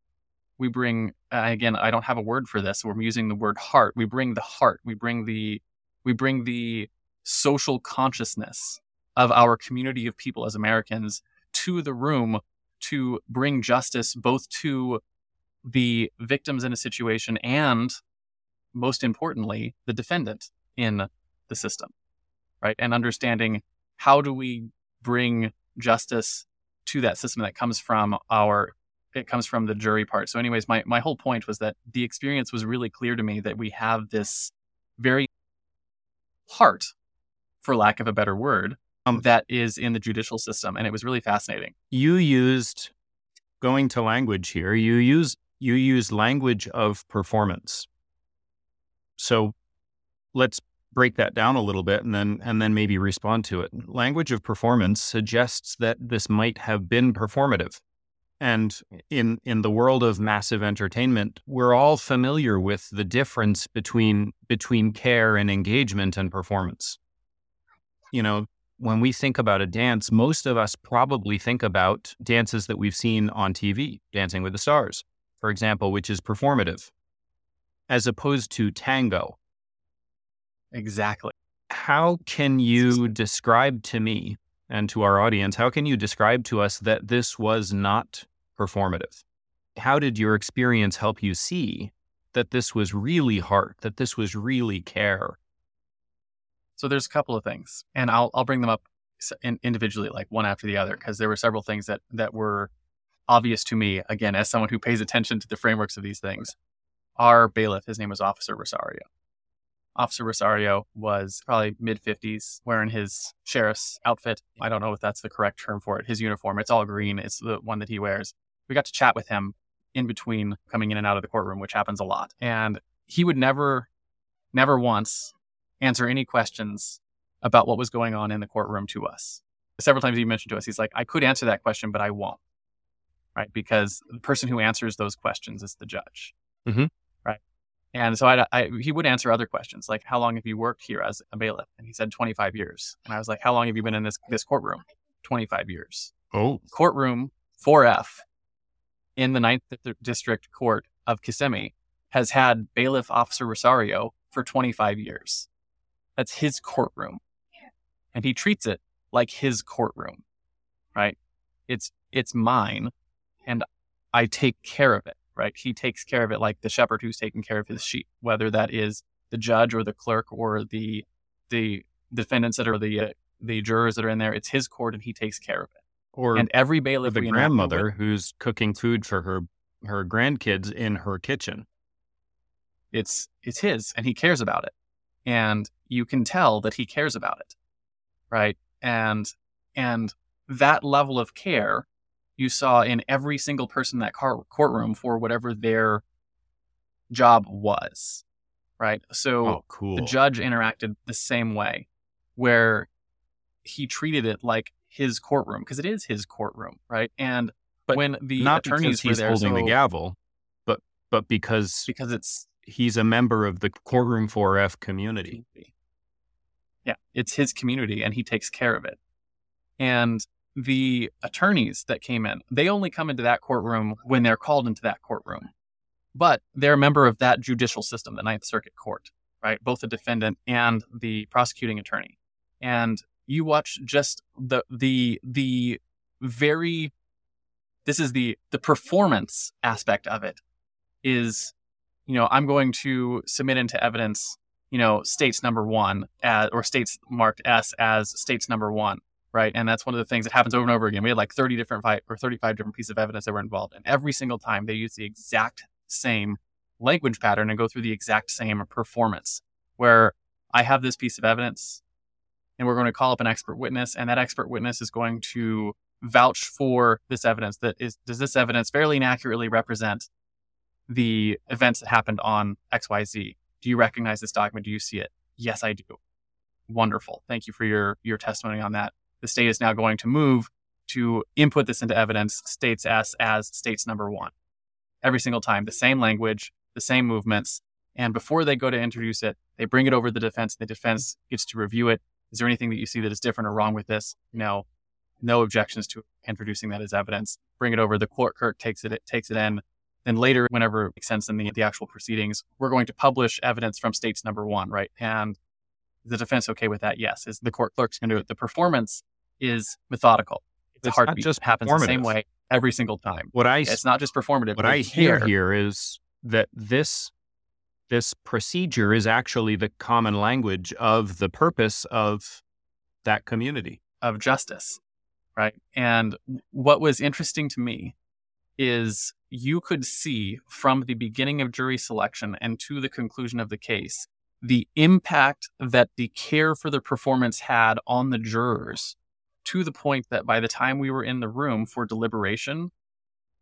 we bring uh, again i don't have a word for this we're using the word heart we bring the heart we bring the we bring the social consciousness of our community of people as americans to the room to bring justice both to the victims in a situation and most importantly the defendant in the system right? And understanding how do we bring justice to that system that comes from our it comes from the jury part. So anyways, my my whole point was that the experience was really clear to me that we have this very heart for lack of a better word um, that is in the judicial system and it was really fascinating. You used going to language here. You use you use language of performance. So let's break that down a little bit and then and then maybe respond to it. Language of performance suggests that this might have been performative. And in in the world of massive entertainment, we're all familiar with the difference between between care and engagement and performance. You know, when we think about a dance, most of us probably think about dances that we've seen on TV, Dancing with the Stars, for example, which is performative, as opposed to tango, Exactly. How can you describe to me and to our audience, how can you describe to us that this was not performative? How did your experience help you see that this was really heart, that this was really care? So there's a couple of things, and I'll I'll bring them up individually, like one after the other, because there were several things that that were obvious to me. Again, as someone who pays attention to the frameworks of these things, our bailiff, his name was Officer Rosario. Officer Rosario was probably mid 50s, wearing his sheriff's outfit. I don't know if that's the correct term for it. His uniform, it's all green. It's the one that he wears. We got to chat with him in between coming in and out of the courtroom, which happens a lot. And he would never, never once answer any questions about what was going on in the courtroom to us. Several times he mentioned to us, he's like, I could answer that question, but I won't. Right. Because the person who answers those questions is the judge. Mm-hmm. Right. And so I, I, he would answer other questions like, "How long have you worked here as a bailiff?" And he said, "25 years." And I was like, "How long have you been in this this courtroom?" 25 years. Oh, courtroom 4F in the Ninth District Court of Kissimmee has had bailiff Officer Rosario for 25 years. That's his courtroom, and he treats it like his courtroom. Right? It's it's mine, and I take care of it right? He takes care of it like the shepherd who's taking care of his sheep, whether that is the judge or the clerk or the the defendants that are the uh, the jurors that are in there. It's his court, and he takes care of it. Or and every bailiff, the grandmother with, who's cooking food for her her grandkids in her kitchen. It's it's his, and he cares about it, and you can tell that he cares about it, right? And and that level of care you saw in every single person in that car- courtroom for whatever their job was. Right. So oh, cool. the judge interacted the same way, where he treated it like his courtroom because it is his courtroom, right? And but when the not attorneys he's there, holding so, the gavel, but but because because it's he's a member of the courtroom 4F community. Yeah, it's his community, and he takes care of it. And the attorneys that came in, they only come into that courtroom when they're called into that courtroom. But they're a member of that judicial system, the Ninth Circuit Court, right? Both the defendant and the prosecuting attorney. And you watch just the the the very this is the the performance aspect of it is you know i'm going to submit into evidence you know states number one as, or states marked s as states number one right? And that's one of the things that happens over and over again. We had like 30 different five or 35 different pieces of evidence that were involved. And every single time they use the exact same language pattern and go through the exact same performance where I have this piece of evidence and we're going to call up an expert witness and that expert witness is going to vouch for this evidence that is does this evidence fairly and accurately represent the events that happened on XYZ? Do you recognize this document? Do you see it? Yes, I do. Wonderful. Thank you for your your testimony on that the state is now going to move to input this into evidence states S as states number one. Every single time, the same language, the same movements. And before they go to introduce it, they bring it over to the defense. And the defense gets to review it. Is there anything that you see that is different or wrong with this? No, no objections to introducing that as evidence. Bring it over. The court clerk takes it, it takes it in. Then later, whenever it makes sense in the, the actual proceedings, we're going to publish evidence from states number one, right? And the defense okay with that? Yes. Is the court clerk's going to do it? The performance is methodical. It's, It's hard not just happens the same way every single time. What I It's not just performative. what I hear here is that this this procedure is actually the common language of the purpose of that community. of justice, right? And what was interesting to me is you could see from the beginning of jury selection and to the conclusion of the case the impact that the care for the performance had on the jurors to the point that by the time we were in the room for deliberation,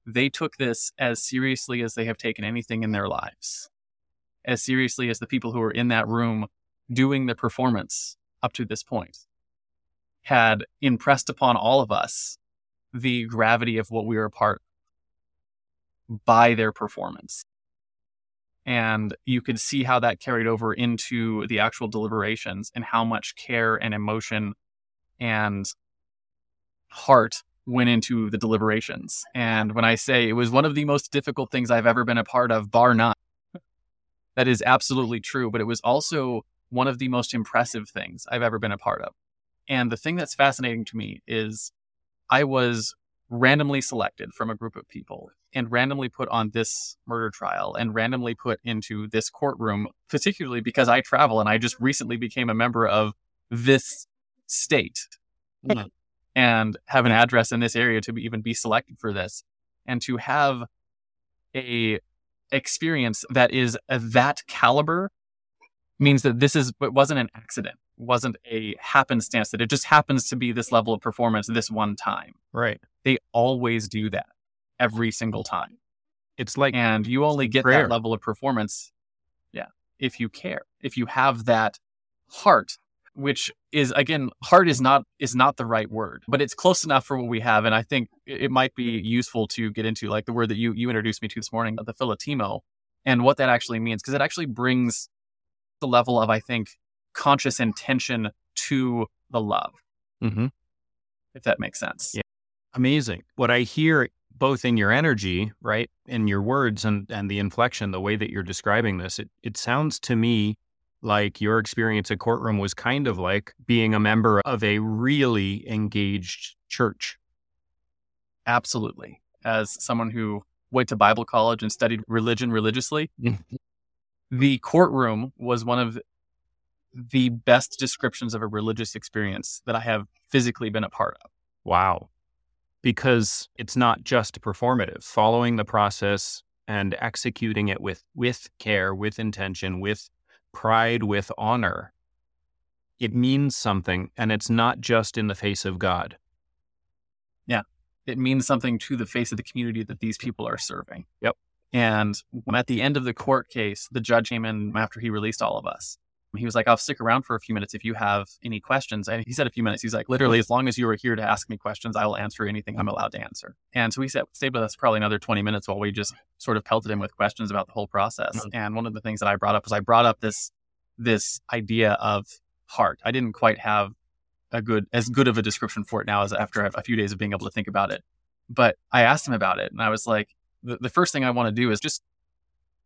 they took this as seriously as they have taken anything in their lives, as seriously as the people who were in that room doing the performance up to this point had impressed upon all of us the gravity of what we were a part by their performance. And you could see how that carried over into the actual deliberations and how much care and emotion and heart went into the deliberations. And when I say it was one of the most difficult things I've ever been a part of, bar none, that is absolutely true. But it was also one of the most impressive things I've ever been a part of. And the thing that's fascinating to me is I was randomly selected from a group of people and randomly put on this murder trial and randomly put into this courtroom, particularly because I travel and I just recently became a member of this state mm-hmm. and have an address in this area to be, even be selected for this and to have a experience that is of that caliber means that this is it wasn't an accident wasn't a happenstance that it just happens to be this level of performance this one time Right. they always do that every single time It's like and you only get prayer. that level of performance yeah if you care if you have that heart which is again heart is not is not the right word but it's close enough for what we have and i think it might be useful to get into like the word that you you introduced me to this morning the philotimo and what that actually means because it actually brings the level of i think conscious intention to the love Mhm. if that makes sense Yeah. amazing. What I hear both in your energy, right, in your words and and the inflection, the way that you're describing this, it it sounds to me like your experience at courtroom was kind of like being a member of a really engaged church. absolutely as someone who went to bible college and studied religion religiously mm-hmm. the courtroom was one of the best descriptions of a religious experience that I have physically been a part of. Wow. Because it's not just performative, following the process and executing it with with care, with intention, with pride, with honor. It means something and it's not just in the face of God. Yeah, it means something to the face of the community that these people are serving. Yep. And at the end of the court case, the judge came in after he released all of us. He was like, I'll stick around for a few minutes if you have any questions. And he said a few minutes. He's like, literally, as long as you are here to ask me questions, I will answer anything I'm allowed to answer. And so he sat, stayed with us probably another 20 minutes while we just sort of pelted him with questions about the whole process. Mhm. And one of the things that I brought up was I brought up this this idea of heart. I didn't quite have a good as good of a description for it now as after a few days of being able to think about it. But I asked him about it, and I was like, the, the first thing I want to do is just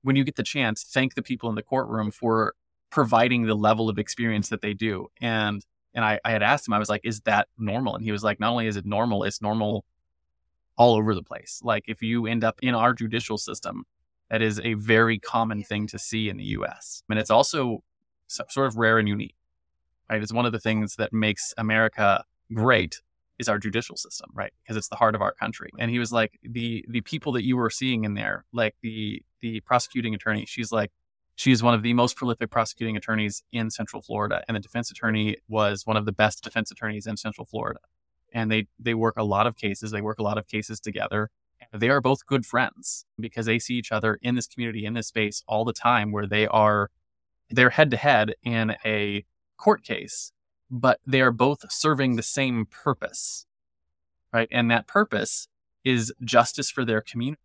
when you get the chance, thank the people in the courtroom for providing the level of experience that they do. And and I, I had asked him, I was like, is that normal? And he was like, not only is it normal, it's normal all over the place. Like if you end up in our judicial system, that is a very common thing to see in the US. And it's also sort of rare and unique. Right? It's one of the things that makes America great is our judicial system, right? Because it's the heart of our country. And he was like, the the people that you were seeing in there, like the the prosecuting attorney, she's like, she's one of the most prolific prosecuting attorneys in Central Florida, and the defense attorney was one of the best defense attorneys in Central Florida. And they they work a lot of cases. They work a lot of cases together. They are both good friends because they see each other in this community, in this space all the time, where they are they're head to head in a court case but they are both serving the same purpose, right? And that purpose is justice for their community,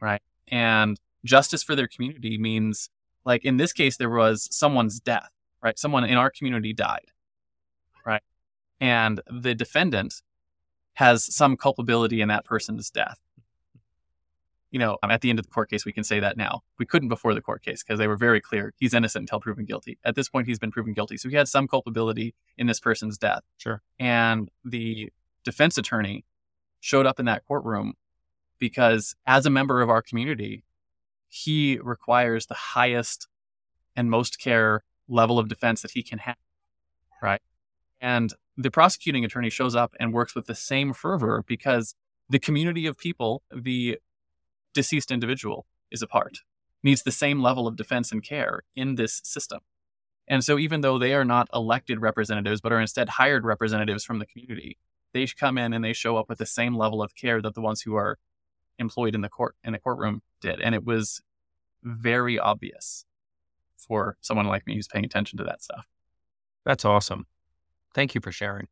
right? And justice for their community means, like in this case, there was someone's death, right? Someone in our community died, right? And the defendant has some culpability in that person's death. You know, at the end of the court case, we can say that now. We couldn't before the court case because they were very clear he's innocent until proven guilty. At this point, he's been proven guilty. So he had some culpability in this person's death. Sure. And the defense attorney showed up in that courtroom because, as a member of our community, he requires the highest and most care level of defense that he can have. Right. And the prosecuting attorney shows up and works with the same fervor because the community of people the deceased individual is a part needs the same level of defense and care in this system. And so, even though they are not elected representatives, but are instead hired representatives from the community, they come in and they show up with the same level of care that the ones who are employed in the court in the courtroom did. And it was very obvious for someone like me who's paying attention to that stuff. That's awesome. Thank you for sharing.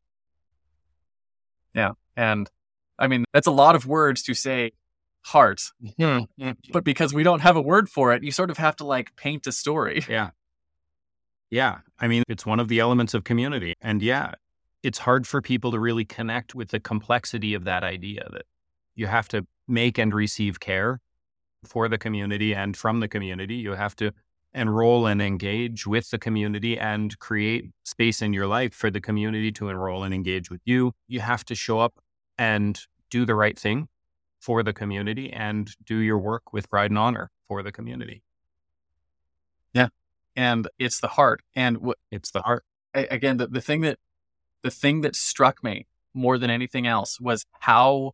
Yeah. And I mean, that's a lot of words to say heart, mm-hmm. but because we don't have a word for it, you sort of have to like paint a story. Yeah. Yeah. I mean, it's one of the elements of community. And yeah, it's hard for people to really connect with the complexity of that idea that you have to make and receive care for the community and from the community. You have to enroll and engage with the community and create space in your life for the community to enroll and engage with you. You have to show up and do the right thing for the community and do your work with pride and honor for the community. Yeah. And it's the heart. And what it's the heart. Again, the, the thing that the thing that struck me more than anything else was how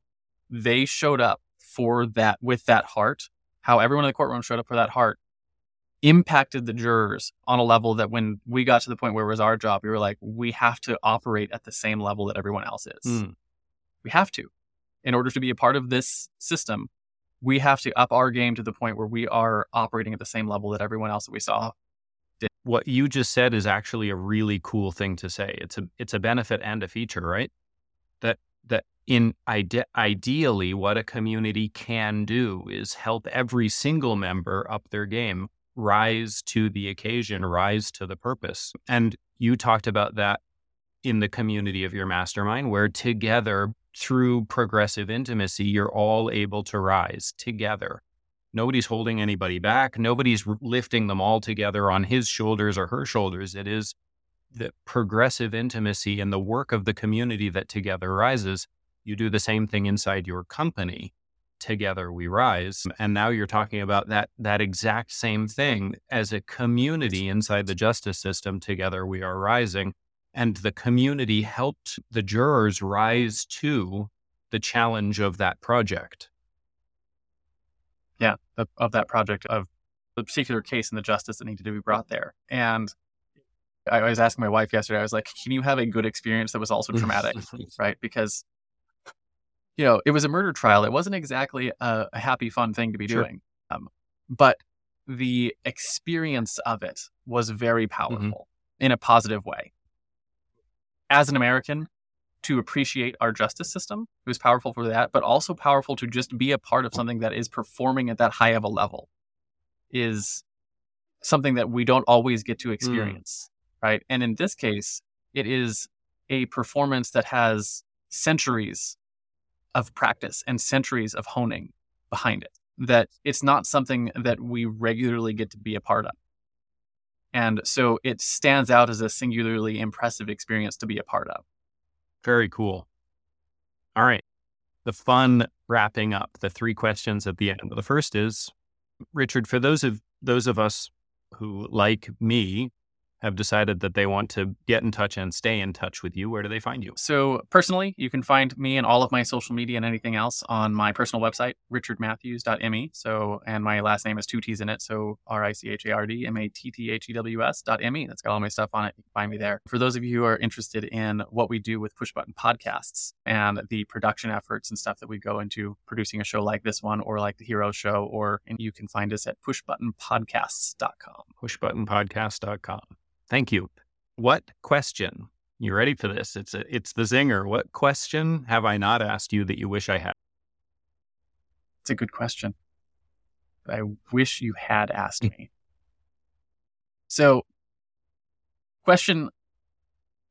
they showed up for that with that heart, how everyone in the courtroom showed up for that heart impacted the jurors on a level that when we got to the point where it was our job, we were like, we have to operate at the same level that everyone else is. Mm. We have to. In order to be a part of this system, we have to up our game to the point where we are operating at the same level that everyone else that we saw did. What you just said is actually a really cool thing to say. It's a it's a benefit and a feature, right? That that in ide- ideally what a community can do is help every single member up their game rise to the occasion, rise to the purpose. And you talked about that in the community of your mastermind, where together, through progressive intimacy, you're all able to rise together. Nobody's holding anybody back. Nobody's lifting them all together on his shoulders or her shoulders. It is the progressive intimacy and the work of the community that together rises. You do the same thing inside your company together we rise. And now you're talking about that that exact same thing as a community inside the justice system together we are rising. And the community helped the jurors rise to the challenge of that project. Yeah of that project of the particular case and the justice that needed to be brought there. And I was asking my wife yesterday, I was like, can you have a good experience that was also traumatic? right. Because you know, it was a murder trial. It wasn't exactly a, a happy, fun thing to be sure. doing. Um, but the experience of it was very mm-hmm. powerful mm-hmm. in a positive way. As an American, to appreciate our justice system, it was powerful for that, but also powerful to just be a part of something that is performing at that high of a level is something that we don't always get to mm. experience. Right. And in this case, it is a performance that has centuries of practice and centuries of honing behind it. That it's not something that we regularly get to be a part of. And so it stands out as a singularly impressive experience to be a part of. Very cool. All right. The fun wrapping up, the three questions at the end. The first is Richard, for those of those of us who like me have decided that they want to get in touch and stay in touch with you, where do they find you? So, personally, you can find me and all of my social media and anything else on my personal website, richardmatthews.me. So, and my last name is two T's in it. So, R I C H A R D M A T T H E W S dot M E. That's got all my stuff on it. You can find me there. For those of you who are interested in what we do with Push Button Podcasts and the production efforts and stuff that we go into producing a show like this one or like the Hero Show, or and you can find us at pushbuttonpodcasts.com. Pushbuttonpodcast.com. Thank you. What question? You ready for this? It's a, it's the zinger. What question have I not asked you that you wish I had? It's a good question. I wish you had asked me. So, question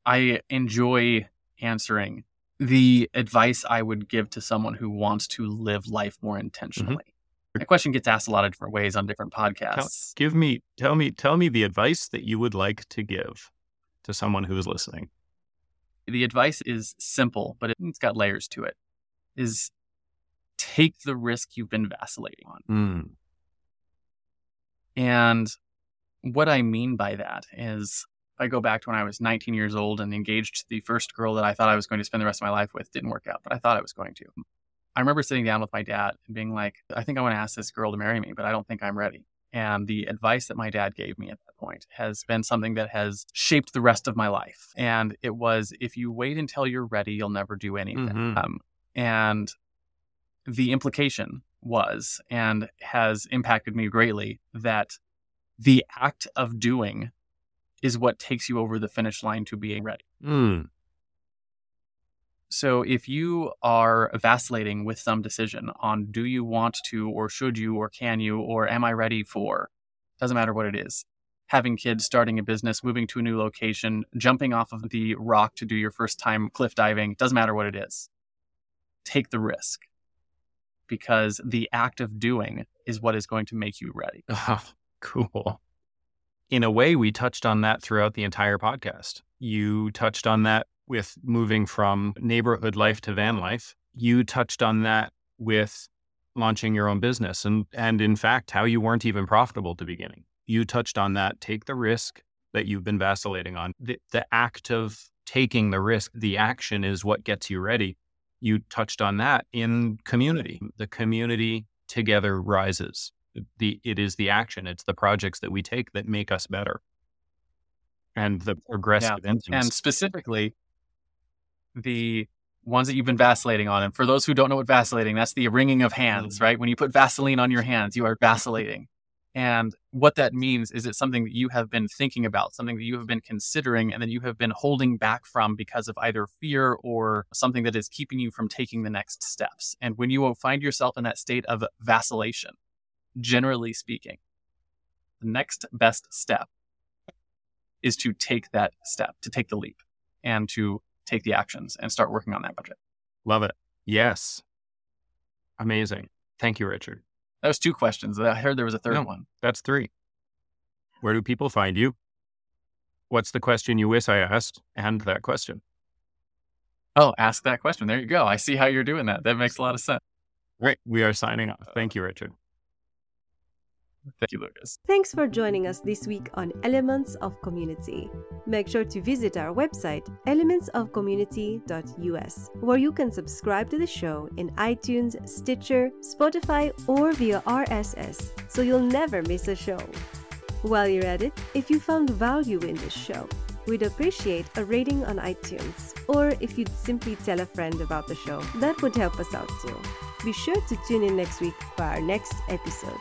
I enjoy answering the advice I would give to someone who wants to live life more intentionally. That question gets asked a lot of different ways on different podcasts. Tell, give me, tell me, tell me the advice that you would like to give to someone who is listening. The advice is simple, but it's got layers to it. Is take the risk you've been vacillating on. Mm. And what I mean by that is I go back to when I was 19 years old and engaged to the first girl that I thought I was going to spend the rest of my life with. Didn't work out, but I thought I was going to. I remember sitting down with my dad and being like, I think I want to ask this girl to marry me, but I don't think I'm ready. And the advice that my dad gave me at that point has been something that has shaped the rest of my life. And it was if you wait until you're ready, you'll never do anything. Mm-hmm. Um, and the implication was and has impacted me greatly that the act of doing is what takes you over the finish line to being ready. Mm. So if you are vacillating with some decision on do you want to or should you or can you or am I ready for, doesn't matter what it is. Having kids, starting a business, moving to a new location, jumping off of the rock to do your first time cliff diving, doesn't matter what it is. Take the risk because the act of doing is what is going to make you ready. Oh, cool in a way, we touched on that throughout the entire podcast. You touched on that with moving from neighborhood life to van life. You touched on that with launching your own business and and in fact how you weren't even profitable to beginning. You touched on that. Take the risk that you've been vacillating on. The, the act of taking the risk, the action is what gets you ready. You touched on that in community. The community together rises the it is the action it's the projects that we take that make us better and the progressive yeah. and specifically the ones that you've been vacillating on and for those who don't know what vacillating that's the wringing of hands mm-hmm. right when you put vaseline on your hands you are vacillating and what that means is it's something that you have been thinking about, something that you have been considering, and then you have been holding back from because of either fear or something that is keeping you from taking the next steps. And when you will find yourself in that state of vacillation, generally speaking, the next best step is to take that step, to take the leap and to take the actions and start working on that budget. Love it. Yes. Amazing. Thank you, Richard. That was two questions. I heard there was a third no, one. That's three. Where do people find you? What's the question you wish I asked? And that question. Oh, ask that question. There you go. I see how you're doing that. That makes a lot of sense. Great. We are signing off. Thank you, Richard. Thank you, Lucas. Thanks for joining us this week on Elements of Community. Make sure to visit our website, elementsofcommunity.us, where you can subscribe to the show in iTunes, Stitcher, Spotify, or via RSS, so you'll never miss a show. While you're at it, if you found value in this show, we'd appreciate a rating on iTunes, or if you'd simply tell a friend about the show, that would help us out too. Be sure to tune in next week for our next episode.